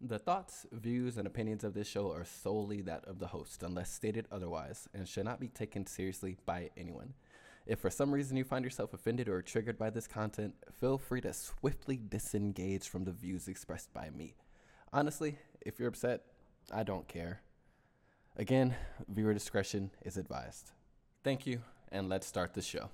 The thoughts, views, and opinions of this show are solely that of the host, unless stated otherwise, and should not be taken seriously by anyone. If for some reason you find yourself offended or triggered by this content, feel free to swiftly disengage from the views expressed by me. Honestly, if you're upset, I don't care. Again, viewer discretion is advised. Thank you, and let's start the show.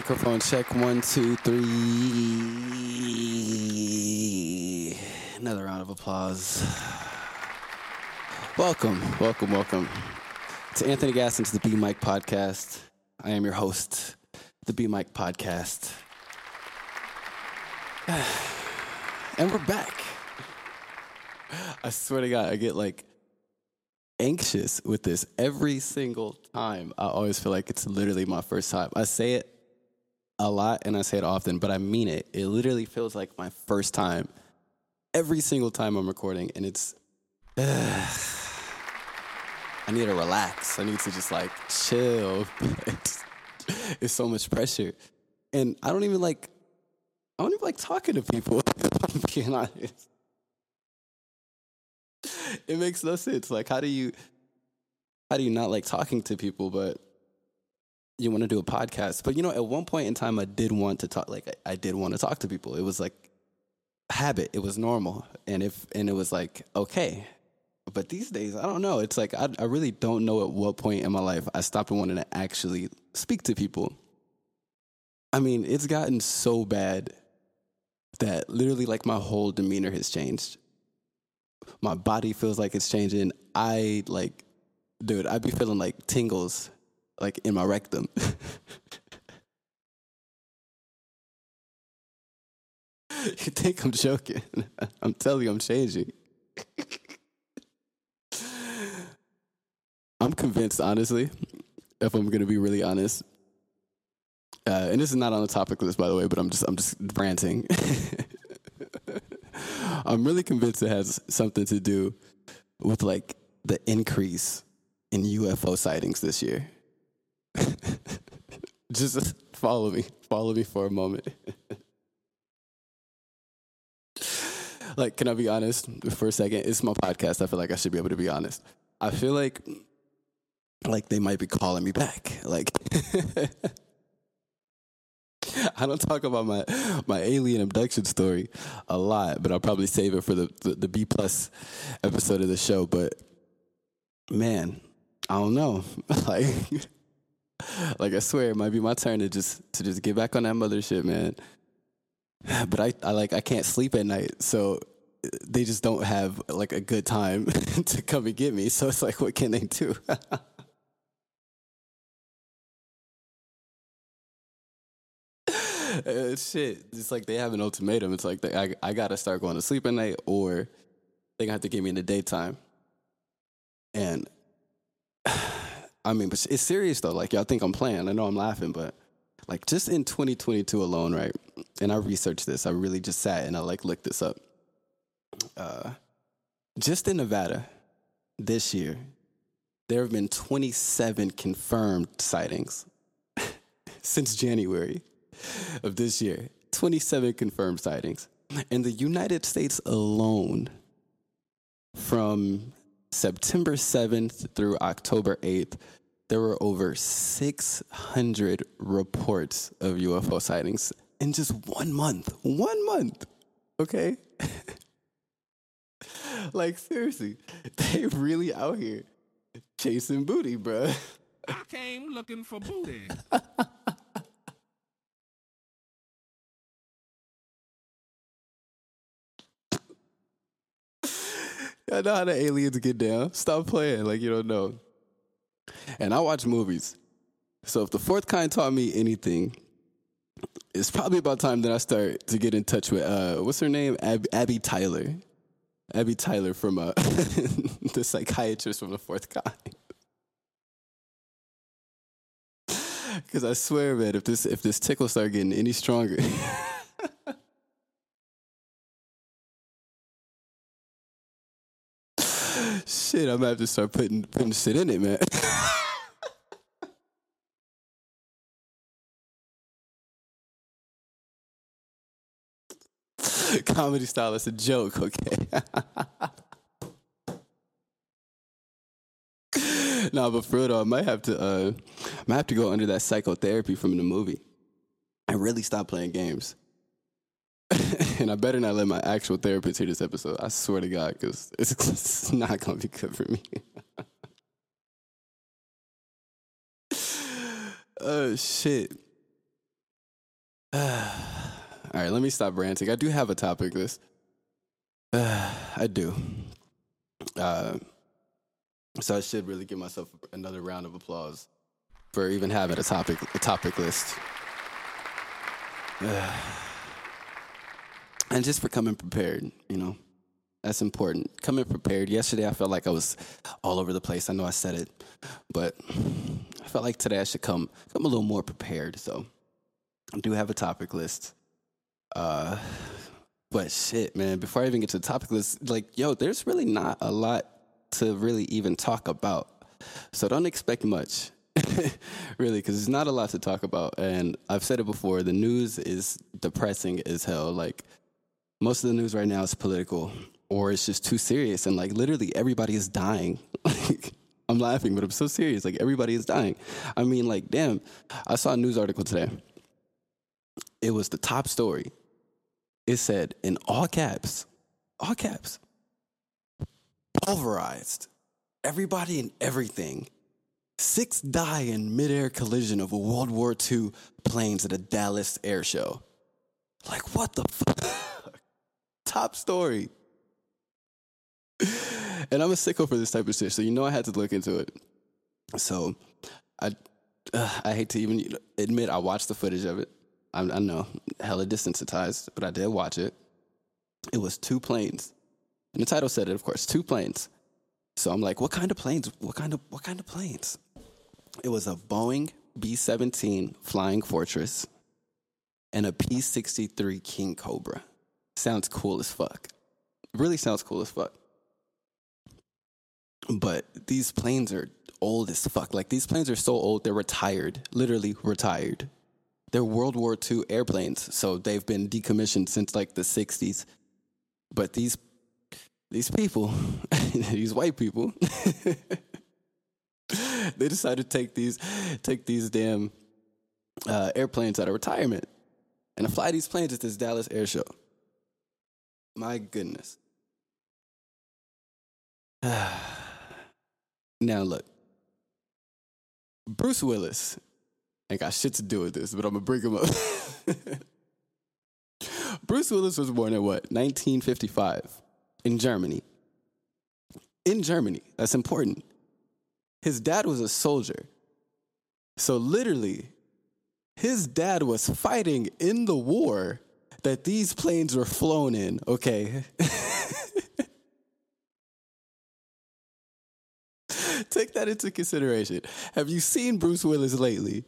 Microphone check one, two, three. Another round of applause. Welcome, welcome, welcome to Anthony Gaston's The B Mic Podcast. I am your host, The B Mic Podcast. And we're back. I swear to God, I get like anxious with this every single time. I always feel like it's literally my first time. I say it a lot and I say it often, but I mean it. It literally feels like my first time every single time I'm recording, and it's. I need to relax. I need to just like chill. it's, it's so much pressure, and I don't even like. I don't even like talking to people. I'm being honest. It makes no sense. Like, how do you, how do you not like talking to people, but you want to do a podcast. But you know, at one point in time, I did want to talk. Like I, did want to talk to people. It was like habit. It was normal, and if and it was like okay. But these days, I don't know. It's like I, I really don't know at what point in my life I stopped wanting to actually speak to people. I mean, it's gotten so bad that literally, like, my whole demeanor has changed. My body feels like it's changing. I like, dude, I'd be feeling like tingles like in my rectum. you think I'm joking? I'm telling you, I'm changing. I'm convinced, honestly, if I'm gonna be really honest. Uh, and this is not on the topic list, by the way, but I'm just I'm just ranting. I'm really convinced it has something to do with like the increase in UFO sightings this year. Just follow me. Follow me for a moment. like, can I be honest for a second? It's my podcast. I feel like I should be able to be honest. I feel like like they might be calling me back. Like I don't talk about my my alien abduction story a lot, but I'll probably save it for the, the, the B plus episode of the show. But man, I don't know. like like I swear, it might be my turn to just to just get back on that mothership, man. But I, I like I can't sleep at night, so they just don't have like a good time to come and get me. So it's like, what can they do? uh, shit, it's like they have an ultimatum. It's like they, I I gotta start going to sleep at night, or they gonna have to get me in the daytime. And I mean, but it's serious though. Like y'all think I'm playing. I know I'm laughing, but like just in 2022 alone, right? And I researched this. I really just sat and I like looked this up. Uh, just in Nevada this year, there have been 27 confirmed sightings since January of this year. 27 confirmed sightings. In the United States alone, from September 7th through October 8th, there were over 600 reports of UFO sightings in just one month. One month. Okay? like, seriously, they really out here chasing booty, bruh. I came looking for booty. I know how the aliens get down. Stop playing like you don't know. And I watch movies. So if the fourth kind taught me anything, it's probably about time that I start to get in touch with uh, what's her name? Ab- Abby Tyler. Abby Tyler from uh, the psychiatrist from the fourth kind. Because I swear, man, if this if this tickle start getting any stronger. shit, I'm gonna have to start putting putting shit in it, man. Comedy style, it's a joke, okay? no, but for real I might have to uh might have to go under that psychotherapy from the movie I really stop playing games. and I better not let my actual therapist hear this episode. I swear to God, because it's, it's not gonna be good for me. oh shit. All right, let me stop ranting. I do have a topic list. I do. Uh, so I should really give myself another round of applause for even having a topic a topic list. and just for coming prepared, you know. That's important. Coming prepared. Yesterday I felt like I was all over the place. I know I said it, but I felt like today I should come come a little more prepared. So I do have a topic list. Uh, but shit, man, before I even get to the topic list, like, yo, there's really not a lot to really even talk about. So don't expect much, really, because there's not a lot to talk about. And I've said it before the news is depressing as hell. Like, most of the news right now is political or it's just too serious. And, like, literally everybody is dying. I'm laughing, but I'm so serious. Like, everybody is dying. I mean, like, damn, I saw a news article today. It was the top story it said in all caps, all caps, pulverized. Everybody and everything. Six die in midair collision of World War II planes at a Dallas air show. Like, what the fuck? Top story. And I'm a sicko for this type of shit, so you know I had to look into it. So I, uh, I hate to even admit I watched the footage of it. I, I know, hella desensitized, but I did watch it. It was two planes. And the title said it, of course, two planes. So I'm like, what kind of planes? What kind of what kind of planes? It was a Boeing B-17 Flying Fortress and a P-63 King Cobra. Sounds cool as fuck. Really sounds cool as fuck. But these planes are old as fuck. Like these planes are so old, they're retired, literally retired. They're World War II airplanes, so they've been decommissioned since like the 60s. But these these people, these white people, they decided to take these take these damn uh, airplanes out of retirement and to fly these planes at this Dallas air show. My goodness. now look, Bruce Willis ain't got shit to do with this, but I'm gonna bring him up. Bruce Willis was born in what, 1955 in Germany. In Germany, that's important. His dad was a soldier. So literally, his dad was fighting in the war that these planes were flown in, okay? Take that into consideration. Have you seen Bruce Willis lately?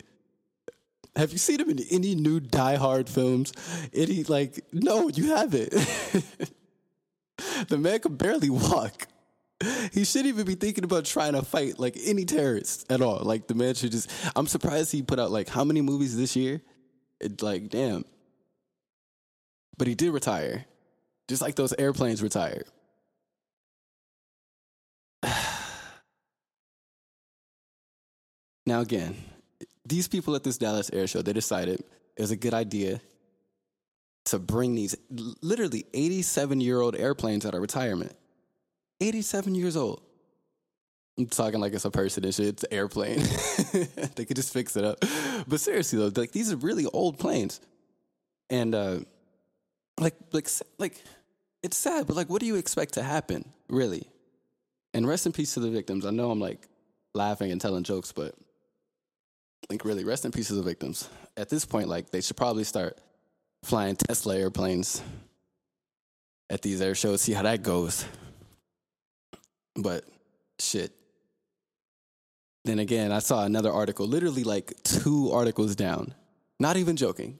Have you seen him in any new Die Hard films? Any like no, you haven't. the man can barely walk. He shouldn't even be thinking about trying to fight like any terrorists at all. Like the man should just. I'm surprised he put out like how many movies this year? It's like damn. But he did retire, just like those airplanes retired. now again, these people at this Dallas air show, they decided it was a good idea to bring these literally 87 year old airplanes out of retirement. 87 years old. I'm talking like it's a person and shit. It's an airplane. they could just fix it up. But seriously though, like these are really old planes. And uh like like like it's sad, but like what do you expect to happen, really? And rest in peace to the victims. I know I'm like laughing and telling jokes, but like really, rest in peace to the victims. At this point, like they should probably start flying Tesla airplanes at these air shows, see how that goes. But shit. Then again, I saw another article, literally like two articles down. Not even joking.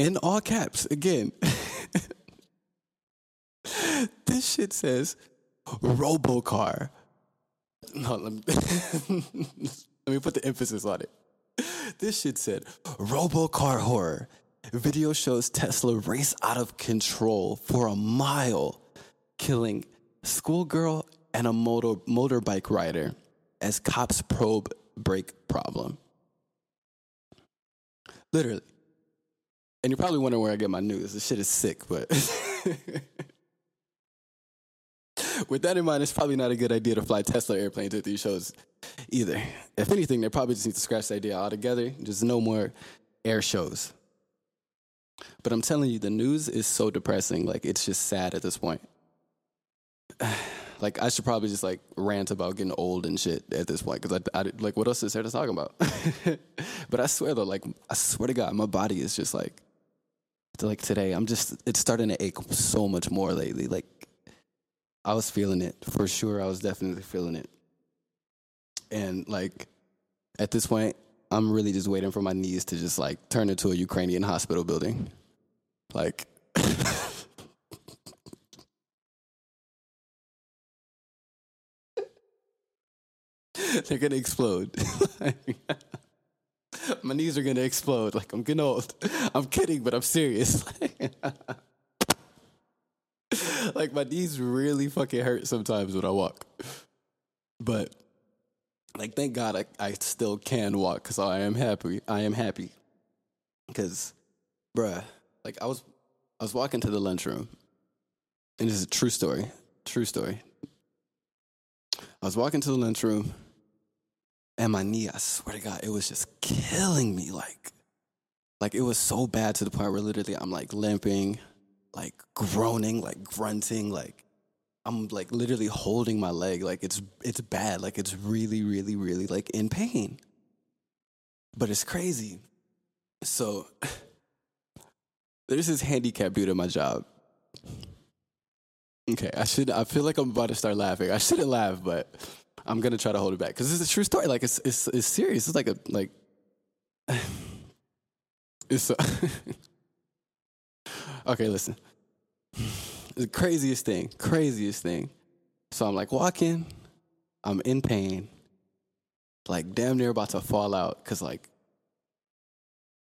In all caps, again. this shit says Robocar. No, let me, let me put the emphasis on it. This shit said Robocar horror. Video shows Tesla race out of control for a mile, killing schoolgirl and a motor motorbike rider as cops probe brake problem. Literally. And you're probably wondering where I get my news. This shit is sick, but with that in mind, it's probably not a good idea to fly Tesla airplanes at these shows either. If anything, they probably just need to scratch the idea altogether. Just no more air shows. But I'm telling you, the news is so depressing. Like, it's just sad at this point. like, I should probably just like rant about getting old and shit at this point because I, I, like, what else is there to talk about? but I swear though, like, I swear to God, my body is just like, like today, I'm just, it's starting to ache so much more lately. Like, I was feeling it for sure. I was definitely feeling it. And like, at this point, I'm really just waiting for my knees to just like turn into a Ukrainian hospital building. Like, they're gonna explode. my knees are gonna explode. Like, I'm getting old. I'm kidding, but I'm serious. like, my knees really fucking hurt sometimes when I walk. But like thank God I, I still can walk because I am happy. I am happy because, bruh, like I was I was walking to the lunchroom, and this is a true story. True story. I was walking to the lunchroom, and my knee, I swear to God, it was just killing me. Like, like it was so bad to the point where literally I'm like limping, like groaning, like grunting, like I'm like literally holding my leg like it's it's bad like it's really really really like in pain. But it's crazy. So there's this handicap dude at my job. Okay I should I feel like I'm about to start laughing. I shouldn't laugh but I'm gonna try to hold it back because it's a true story like it's it's it's serious it's like a like it's a okay listen the craziest thing, craziest thing. So I'm like walking, I'm in pain, like damn near about to fall out because like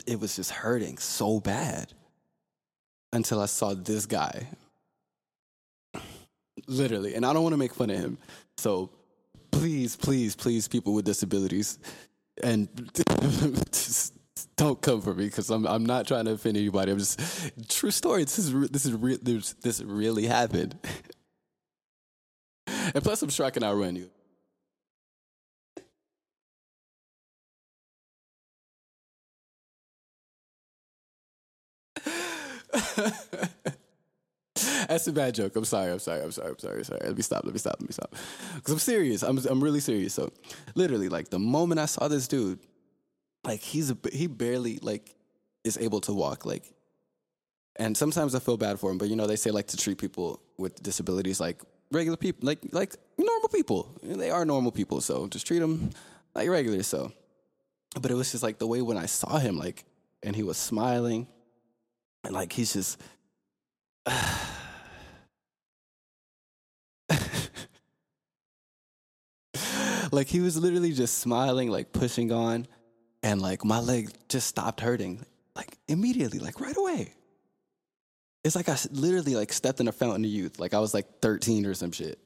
it was just hurting so bad until I saw this guy. Literally. And I don't want to make fun of him. So please, please, please, people with disabilities, and just don't come for me because I'm I'm not trying to offend anybody. I'm just true story. This is this is re- this, this really happened. and plus, I'm sure I can outrun you. That's a bad joke. I'm sorry. I'm sorry. I'm sorry. I'm sorry. Sorry. Let me stop. Let me stop. Let me stop. Because I'm serious. I'm I'm really serious. So, literally, like the moment I saw this dude, like he's a, he barely like is able to walk like and sometimes i feel bad for him but you know they say like to treat people with disabilities like regular people like like normal people they are normal people so just treat them like regular so but it was just like the way when i saw him like and he was smiling and like he's just like he was literally just smiling like pushing on and like my leg just stopped hurting like immediately like right away. It's like i literally like stepped in a fountain of youth like i was like 13 or some shit.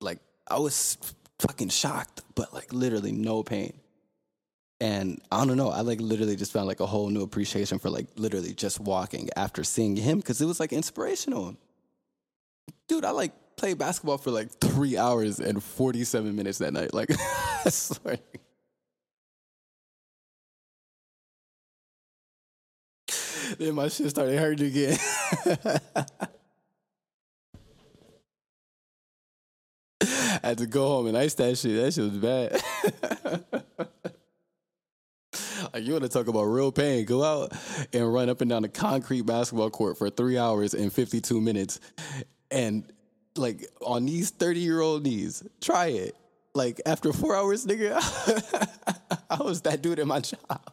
Like i was fucking shocked but like literally no pain. And i don't know i like literally just found like a whole new appreciation for like literally just walking after seeing him because it was like inspirational. Dude i like played basketball for like three hours and 47 minutes that night like then my shit started hurting again. I had to go home and ice that shit. That shit was bad. like you want to talk about real pain? Go out and run up and down the concrete basketball court for three hours and fifty two minutes, and like on these thirty year old knees, try it. Like after four hours, nigga, I was that dude in my job.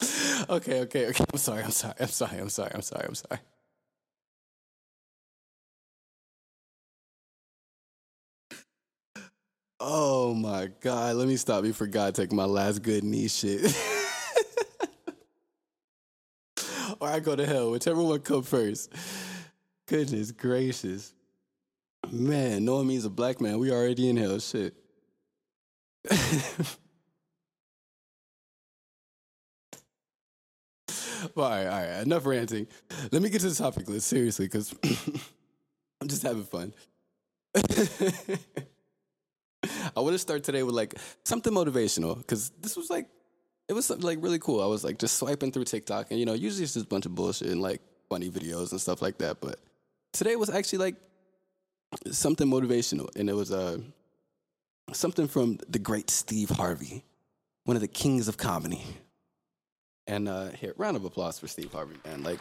okay, okay, okay. I'm sorry, I'm sorry, I'm sorry, I'm sorry, I'm sorry, I'm sorry. Oh my God, let me stop before God take my last good knee shit. or I go to hell, whichever one come first. Goodness gracious. Man, no one means a black man. We already in hell. Shit. Well, all right, all right. Enough ranting. Let me get to the topic list seriously, because I'm just having fun. I want to start today with like something motivational, because this was like, it was like really cool. I was like just swiping through TikTok, and you know, usually it's just a bunch of bullshit and like funny videos and stuff like that. But today was actually like something motivational, and it was uh, something from the great Steve Harvey, one of the kings of comedy. And uh, here, round of applause for Steve Harvey, man. Like,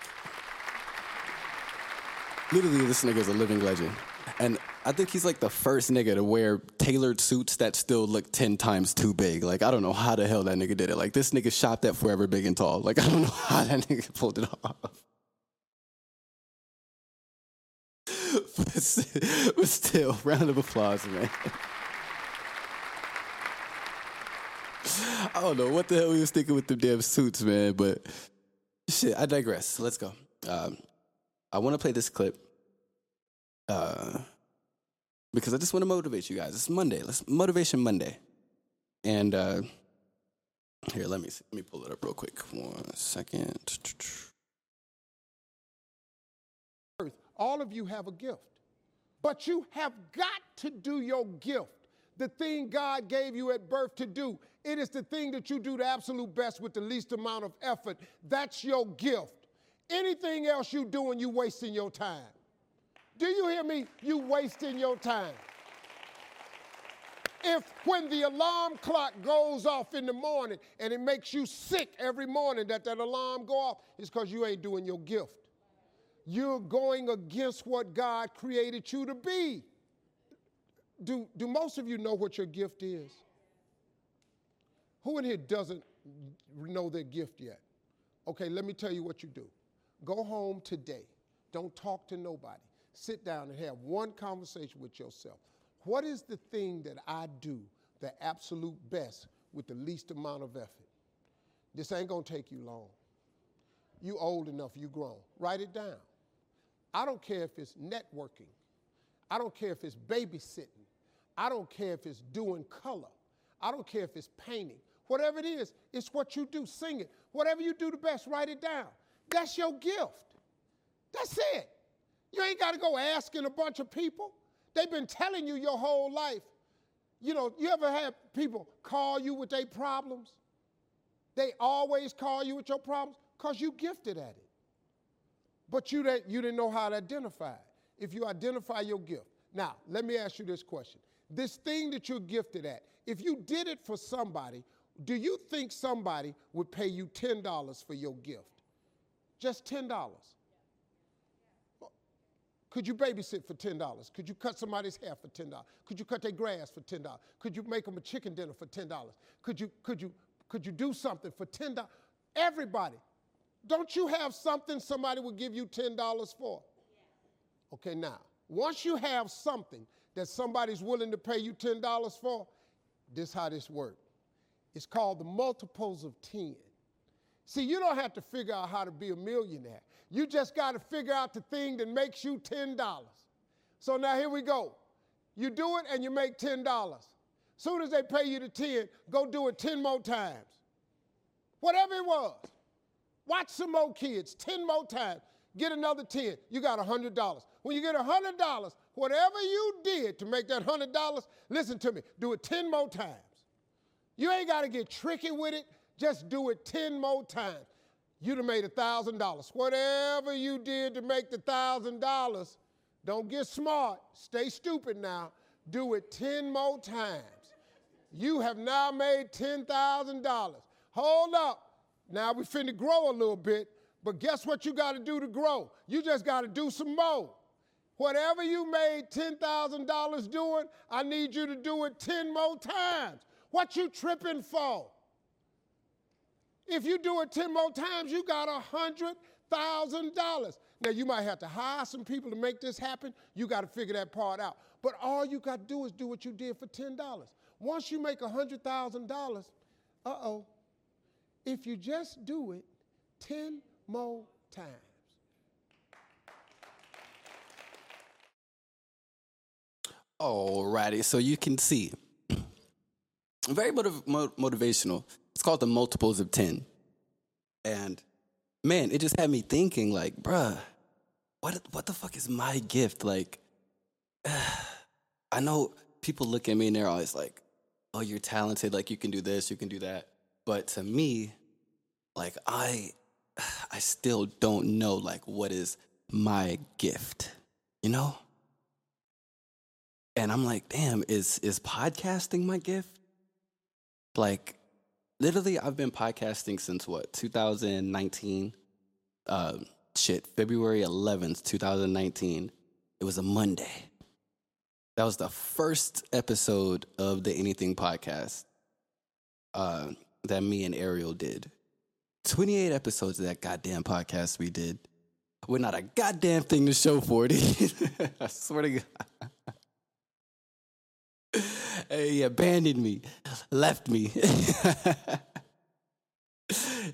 literally, this nigga's a living legend. And I think he's like the first nigga to wear tailored suits that still look 10 times too big. Like, I don't know how the hell that nigga did it. Like, this nigga shopped at Forever Big and Tall. Like, I don't know how that nigga pulled it off. but still, round of applause, man. I don't know what the hell we was thinking with the damn suits, man. But shit, I digress. Let's go. Um, I want to play this clip uh, because I just want to motivate you guys. It's Monday. Let's motivation Monday. And uh, here, let me see. let me pull it up real quick. One second. All of you have a gift, but you have got to do your gift. The thing God gave you at birth to do. It is the thing that you do the absolute best with the least amount of effort. That's your gift. Anything else you doing, you're wasting your time. Do you hear me? You wasting your time. If when the alarm clock goes off in the morning and it makes you sick every morning that that alarm go off, it's because you ain't doing your gift. You're going against what God created you to be. Do, do most of you know what your gift is? Who in here doesn't know their gift yet? Okay, let me tell you what you do. Go home today. Don't talk to nobody. Sit down and have one conversation with yourself. What is the thing that I do the absolute best with the least amount of effort? This ain't gonna take you long. You old enough, you grown. Write it down. I don't care if it's networking. I don't care if it's babysitting. I don't care if it's doing color. I don't care if it's painting. Whatever it is, it's what you do. Sing it. Whatever you do the best, write it down. That's your gift. That's it. You ain't got to go asking a bunch of people. They've been telling you your whole life. You know, you ever had people call you with their problems? They always call you with your problems because you gifted at it. But you, that, you didn't know how to identify it. If you identify your gift. Now, let me ask you this question. This thing that you're gifted at, if you did it for somebody, do you think somebody would pay you $10 for your gift? Just $10. Could you babysit for $10? Could you cut somebody's hair for $10? Could you cut their grass for $10? Could you make them a chicken dinner for $10? Could you, could you, could you do something for $10? Everybody. Don't you have something somebody would give you $10 for? Okay, now, once you have something that somebody's willing to pay you $10 for, this how this works. It's called the multiples of 10. See, you don't have to figure out how to be a millionaire. You just got to figure out the thing that makes you $10. So now here we go. You do it and you make $10. Soon as they pay you the 10, go do it 10 more times. Whatever it was. Watch some more kids 10 more times. Get another 10. You got $100. When you get $100, whatever you did to make that $100, listen to me, do it 10 more times. You ain't got to get tricky with it. Just do it 10 more times. You'd have made a $1,000. Whatever you did to make the $1,000, don't get smart. Stay stupid now. Do it 10 more times. You have now made $10,000. Hold up. Now we finna grow a little bit. But guess what you got to do to grow? You just got to do some more. Whatever you made $10,000 doing, I need you to do it 10 more times. What you tripping for? If you do it 10 more times, you got $100,000. Now, you might have to hire some people to make this happen. You got to figure that part out. But all you got to do is do what you did for $10. Once you make $100,000, uh oh, if you just do it 10 more times. Alrighty, so you can see, very motiv- motivational. It's called the multiples of ten, and man, it just had me thinking, like, bruh, what what the fuck is my gift? Like, I know people look at me and they're always like, oh, you're talented, like you can do this, you can do that, but to me, like I, I still don't know like what is my gift, you know. And I'm like, damn, is is podcasting my gift? Like, literally, I've been podcasting since what 2019. Uh, shit, February 11th, 2019. It was a Monday. That was the first episode of the Anything podcast uh, that me and Ariel did. 28 episodes of that goddamn podcast we did. We're not a goddamn thing to show for it. I swear to God. He abandoned me, left me,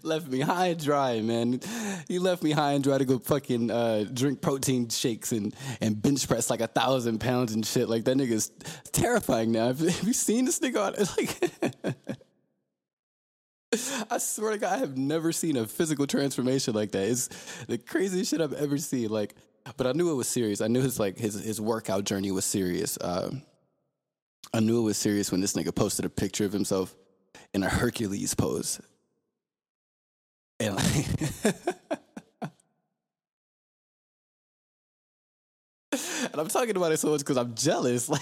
left me high and dry, man. He left me high and dry to go fucking uh, drink protein shakes and, and bench press like a thousand pounds and shit. Like that nigga's terrifying now. Have, have you seen this nigga? On, like, I swear to God, I have never seen a physical transformation like that. It's the craziest shit I've ever seen. Like, but I knew it was serious. I knew his like his his workout journey was serious. Um, I knew it was serious when this nigga posted a picture of himself in a Hercules pose. And like And I'm talking about it so much because I'm jealous.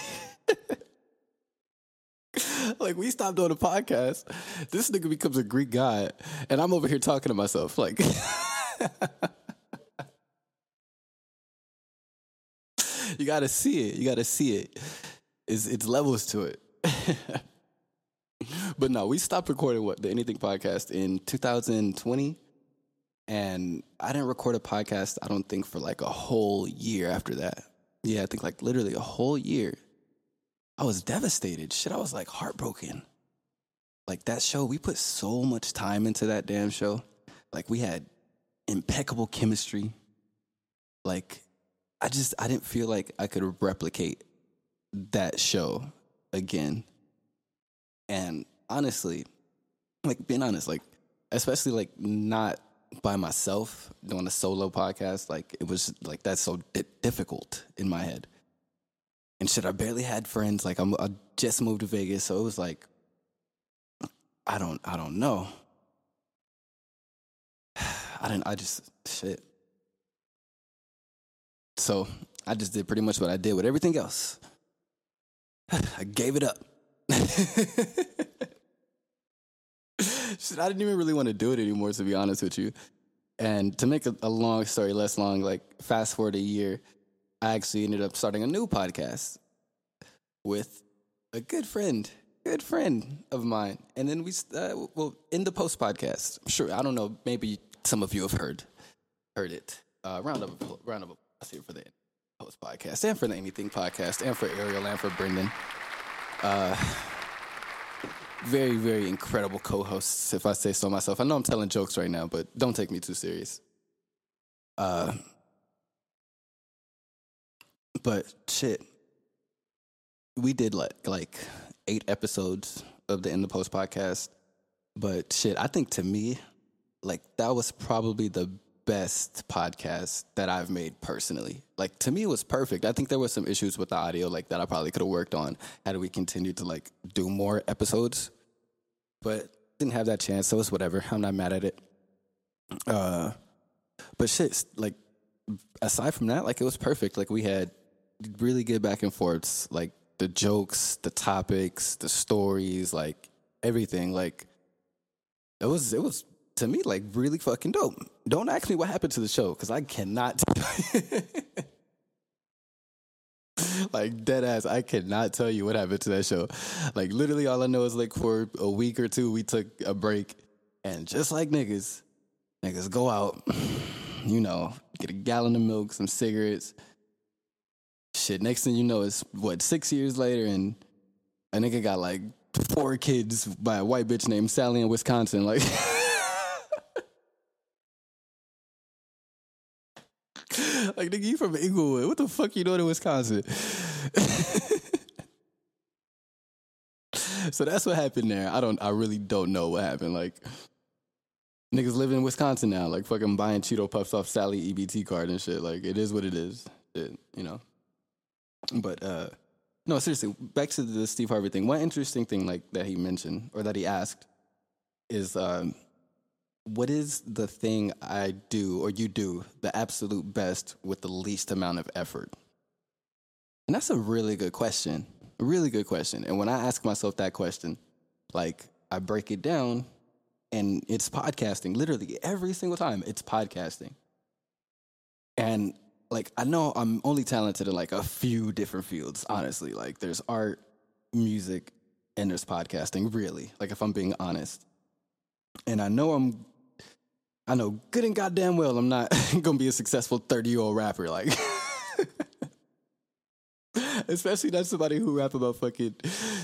Like, like we stopped doing a podcast. This nigga becomes a Greek god, and I'm over here talking to myself. Like, you gotta see it. You gotta see it. It's it's levels to it. but no, we stopped recording what the Anything podcast in 2020, and I didn't record a podcast. I don't think for like a whole year after that. Yeah, I think like literally a whole year. I was devastated. Shit, I was like heartbroken. Like that show, we put so much time into that damn show. Like we had impeccable chemistry. Like I just I didn't feel like I could replicate that show again. And honestly, like being honest, like especially like not by myself doing a solo podcast, like it was like that's so di- difficult in my head. And shit, I barely had friends. Like I'm, I just moved to Vegas, so it was like I don't, I don't know. I didn't. I just shit. So I just did pretty much what I did with everything else. I gave it up. Shit, I didn't even really want to do it anymore, to be honest with you. And to make a, a, long story less long, like fast forward a year, I actually ended up starting a new podcast with a good friend, good friend of mine. And then we, uh, well, in the post podcast, sure, I don't know, maybe some of you have heard, heard it. Uh, round of round of applause here for the post podcast and for the Anything podcast and for Ariel and for Brendan. Uh, very, very incredible co-hosts, if I say so myself. I know I'm telling jokes right now, but don't take me too serious. Uh, but shit, we did like like eight episodes of the In the Post podcast. But shit, I think to me, like that was probably the best podcast that I've made personally. Like to me, it was perfect. I think there was some issues with the audio, like that I probably could have worked on had we continued to like do more episodes. But didn't have that chance, so it's whatever. I'm not mad at it. Uh, but shit, like aside from that, like it was perfect. Like we had really good back and forths, like the jokes, the topics, the stories, like everything. Like it was, it was to me like really fucking dope. Don't ask me what happened to the show because I cannot. like dead ass, I cannot tell you what happened to that show. Like literally, all I know is like for a week or two, we took a break, and just like niggas, niggas go out, you know, get a gallon of milk, some cigarettes. Shit, next thing you know, it's what six years later, and a nigga got like four kids by a white bitch named Sally in Wisconsin. Like. like nigga, you from Inglewood. What the fuck you doing in Wisconsin? so that's what happened there. I don't I really don't know what happened. Like niggas living in Wisconsin now, like fucking buying Cheeto Puffs off Sally EBT card and shit. Like it is what it is. It, you know. But uh no, seriously, back to the Steve Harvey thing. One interesting thing like that he mentioned or that he asked is um what is the thing I do or you do the absolute best with the least amount of effort? And that's a really good question. A really good question. And when I ask myself that question, like I break it down and it's podcasting. Literally every single time it's podcasting. And like I know I'm only talented in like a few different fields, honestly. Like there's art, music, and there's podcasting, really. Like if I'm being honest. And I know I'm I know good and goddamn well I'm not gonna be a successful 30 year old rapper. Like, especially not somebody who rap about fucking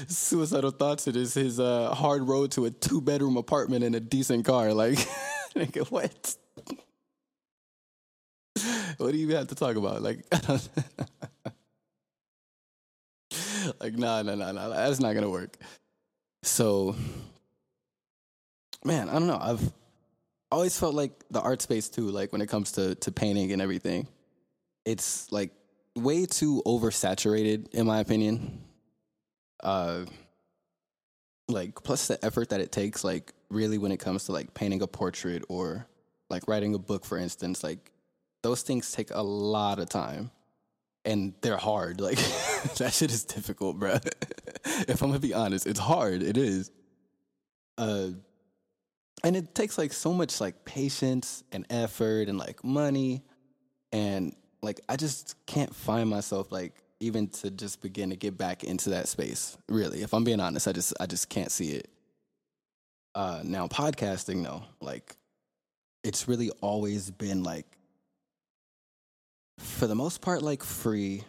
suicidal thoughts and is his uh, hard road to a two bedroom apartment and a decent car. Like, nigga, what? what do you have to talk about? Like, like, nah, nah, nah, nah, that's not gonna work. So, man, I don't know. I've always felt like the art space too, like when it comes to to painting and everything, it's like way too oversaturated in my opinion. Uh like plus the effort that it takes like really when it comes to like painting a portrait or like writing a book for instance, like those things take a lot of time and they're hard. Like that shit is difficult, bro. if I'm gonna be honest, it's hard. It is. Uh and it takes like so much like patience and effort and like money. And like i just can't find myself like even to just begin to get back into that space really. If i'm being honest i just i just can't see it. Uh now podcasting though like it's really always been like for the most part like free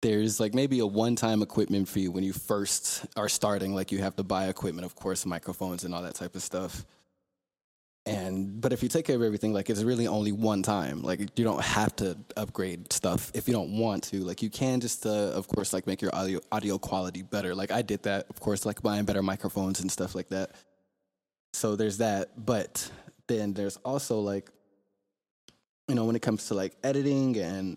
there's like maybe a one-time equipment fee when you first are starting like you have to buy equipment of course microphones and all that type of stuff. And but if you take care of everything like it's really only one time. Like you don't have to upgrade stuff if you don't want to. Like you can just uh, of course like make your audio audio quality better. Like i did that of course like buying better microphones and stuff like that. So there's that but then there's also like you know when it comes to like editing and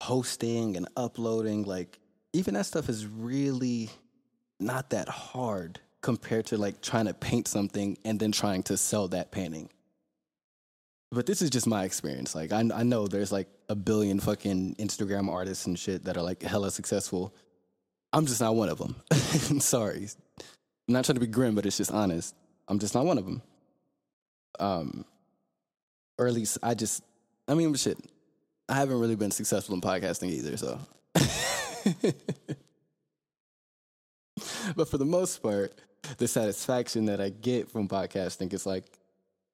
hosting and uploading, like even that stuff is really not that hard compared to like trying to paint something and then trying to sell that painting. But this is just my experience. Like I, I know there's like a billion fucking Instagram artists and shit that are like hella successful. I'm just not one of them. Sorry. I'm not trying to be grim, but it's just honest. I'm just not one of them. Um, or at least I just, I mean, shit. I haven't really been successful in podcasting either, so. but for the most part, the satisfaction that I get from podcasting is like,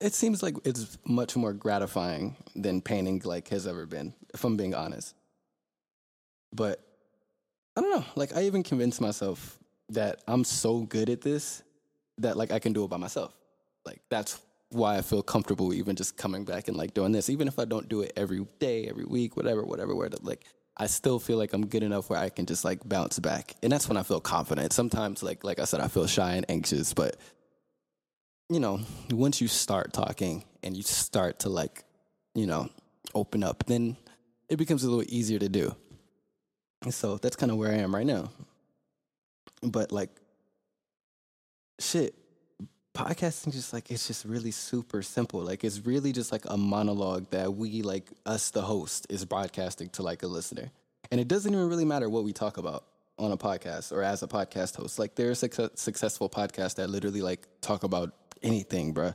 it seems like it's much more gratifying than painting like has ever been, if I'm being honest. But I don't know, like I even convinced myself that I'm so good at this that like I can do it by myself. Like that's why I feel comfortable even just coming back and like doing this, even if I don't do it every day, every week, whatever, whatever, where like I still feel like I'm good enough where I can just like bounce back. And that's when I feel confident. Sometimes like like I said, I feel shy and anxious, but you know, once you start talking and you start to like, you know, open up, then it becomes a little easier to do. And so that's kind of where I am right now. But like shit, podcasting just like it's just really super simple like it's really just like a monologue that we like us the host is broadcasting to like a listener and it doesn't even really matter what we talk about on a podcast or as a podcast host like there's success- successful podcasts that literally like talk about anything, bruh.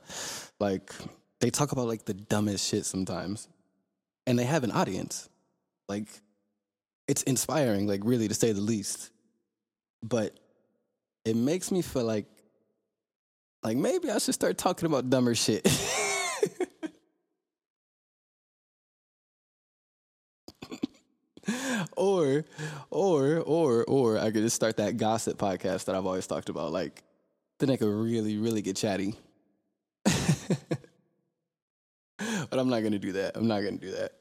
Like they talk about like the dumbest shit sometimes, and they have an audience. Like it's inspiring, like really to say the least. But it makes me feel like like maybe I should start talking about dumber shit. or or or or I could just start that gossip podcast that I've always talked about. Like then I could really, really get chatty. but I'm not gonna do that. I'm not gonna do that.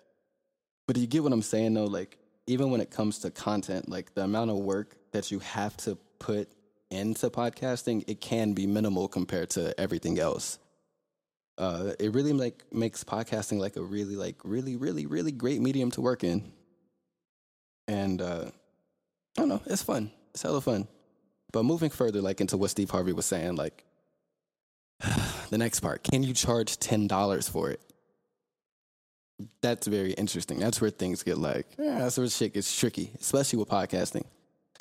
But do you get what I'm saying though? Like even when it comes to content, like the amount of work that you have to put into podcasting, it can be minimal compared to everything else. Uh, it really like makes podcasting like a really like really really really great medium to work in. And uh, I don't know, it's fun. It's hella fun. But moving further, like into what Steve Harvey was saying, like the next part, can you charge ten dollars for it? That's very interesting. That's where things get like, yeah, that's where shit gets tricky, especially with podcasting.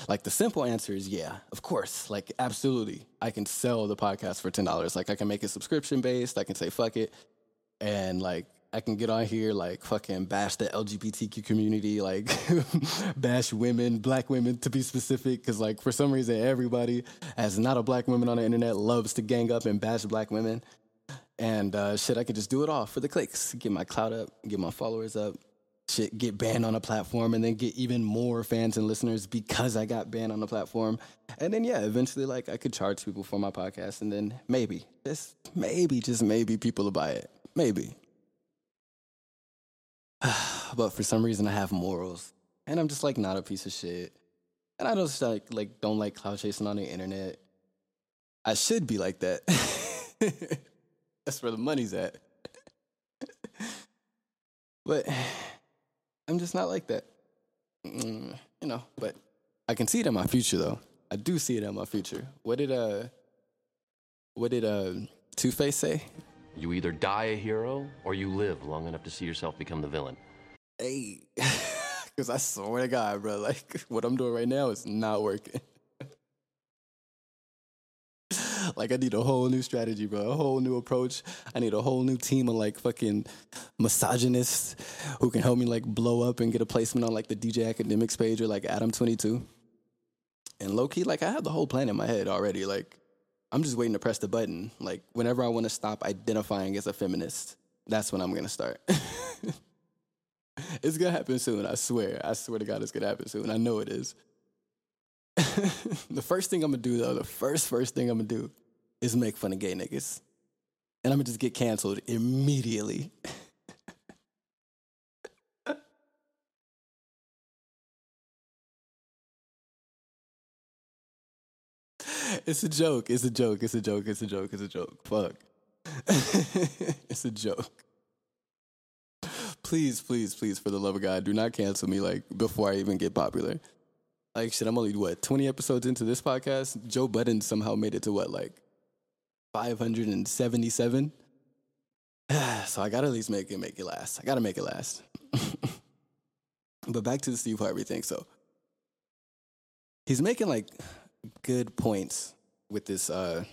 Like the simple answer is yeah, of course. Like absolutely. I can sell the podcast for ten dollars. Like I can make it subscription based. I can say fuck it. And like I can get on here like fucking bash the LGBTQ community, like bash women, black women to be specific, because like for some reason everybody, as not a black woman on the internet, loves to gang up and bash black women. And uh, shit, I can just do it all for the clicks, get my clout up, get my followers up, shit, get banned on a platform, and then get even more fans and listeners because I got banned on the platform. And then yeah, eventually like I could charge people for my podcast, and then maybe, just maybe, just maybe people will buy it, maybe. but for some reason I have morals, and I'm just like not a piece of shit, and I just like like don't like cloud chasing on the internet. I should be like that. That's where the money's at. but I'm just not like that. Mm, you know, but I can see it in my future though. I do see it in my future. What did uh what did uh Two Face say? You either die a hero or you live long enough to see yourself become the villain. Hey, because I swear to God, bro, like what I'm doing right now is not working. Like I need a whole new strategy, bro, a whole new approach. I need a whole new team of like fucking misogynists who can help me like blow up and get a placement on like the DJ Akademiks page or like Adam 22. And low key, like I have the whole plan in my head already. Like I'm just waiting to press the button. Like whenever I want to stop identifying as a feminist, that's when I'm gonna start. it's gonna happen soon. I swear. I swear to God, it's gonna happen soon. I know it is. the first thing I'm gonna do though, the first first thing I'm gonna do is make fun of gay niggas, and I'm gonna just get canceled immediately. it's a joke. It's a joke. It's a joke. It's a joke. It's a joke. Fuck. it's a joke. Please, please, please, for the love of God, do not cancel me like before I even get popular. Like shit, I'm only what, 20 episodes into this podcast? Joe Budden somehow made it to what, like 577? so I gotta at least make it make it last. I gotta make it last. but back to the Steve Harvey thing. So he's making like good points with this uh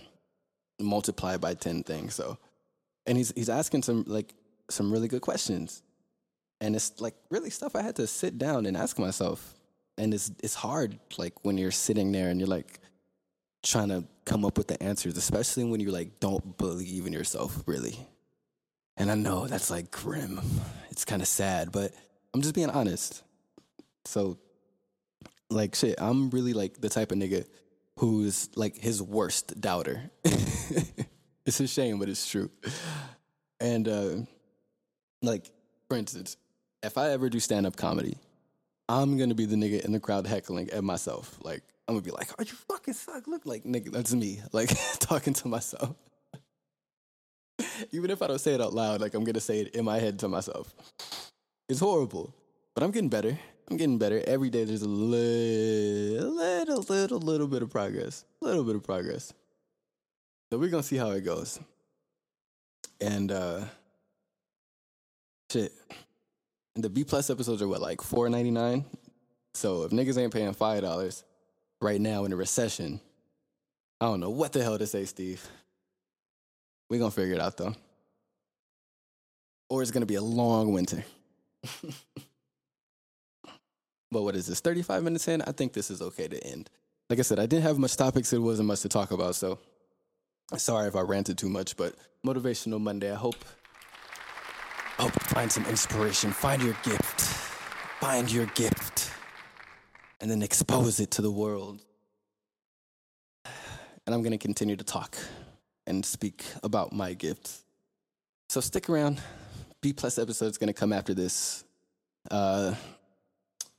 multiply by 10 thing. So and he's he's asking some like some really good questions. And it's like really stuff I had to sit down and ask myself. And it's it's hard like when you're sitting there and you're like trying to come up with the answers, especially when you like don't believe in yourself really. And I know that's like grim. It's kind of sad, but I'm just being honest. So like shit, I'm really like the type of nigga who's like his worst doubter. it's a shame, but it's true. And uh like for instance, if I ever do stand up comedy, I'm gonna be the nigga in the crowd heckling at myself. Like I'm gonna be like, "Are you fucking suck?" Look like nigga, that's me. Like talking to myself. Even if I don't say it out loud, like I'm gonna say it in my head to myself. It's horrible, but I'm getting better. I'm getting better every day. There's a little, little, little, little bit of progress. A little bit of progress. So we're gonna see how it goes. And uh shit. The B plus episodes are what, like four ninety nine? So if niggas ain't paying five dollars right now in a recession, I don't know what the hell to say, Steve. We're gonna figure it out though. Or it's gonna be a long winter. but what is this? 35 minutes in? I think this is okay to end. Like I said, I didn't have much topics, it wasn't much to talk about, so sorry if I ranted too much, but motivational Monday. I hope hope you find some inspiration. Find your gift. Find your gift. And then expose it to the world. And I'm gonna continue to talk and speak about my gifts. So stick around. B plus episode is gonna come after this. Uh,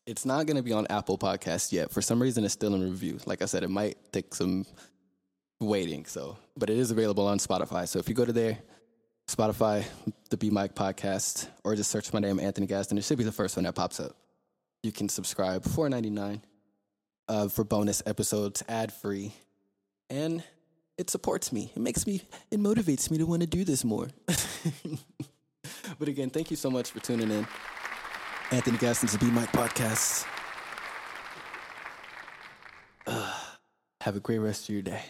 it's not gonna be on Apple Podcast yet. For some reason, it's still in review. Like I said, it might take some waiting. So, but it is available on Spotify. So if you go to there, Spotify, the B Mic Podcast, or just search my name, Anthony Gaston, it should be the first one that pops up. You can subscribe nine uh, for bonus episodes, ad free, and it supports me. It makes me, it motivates me to want to do this more. but again, thank you so much for tuning in. Anthony Gaston's the B Mic Podcast. Uh, have a great rest of your day.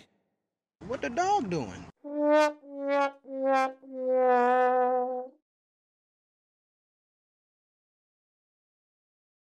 What the dog doing? yeah, yeah, yeah.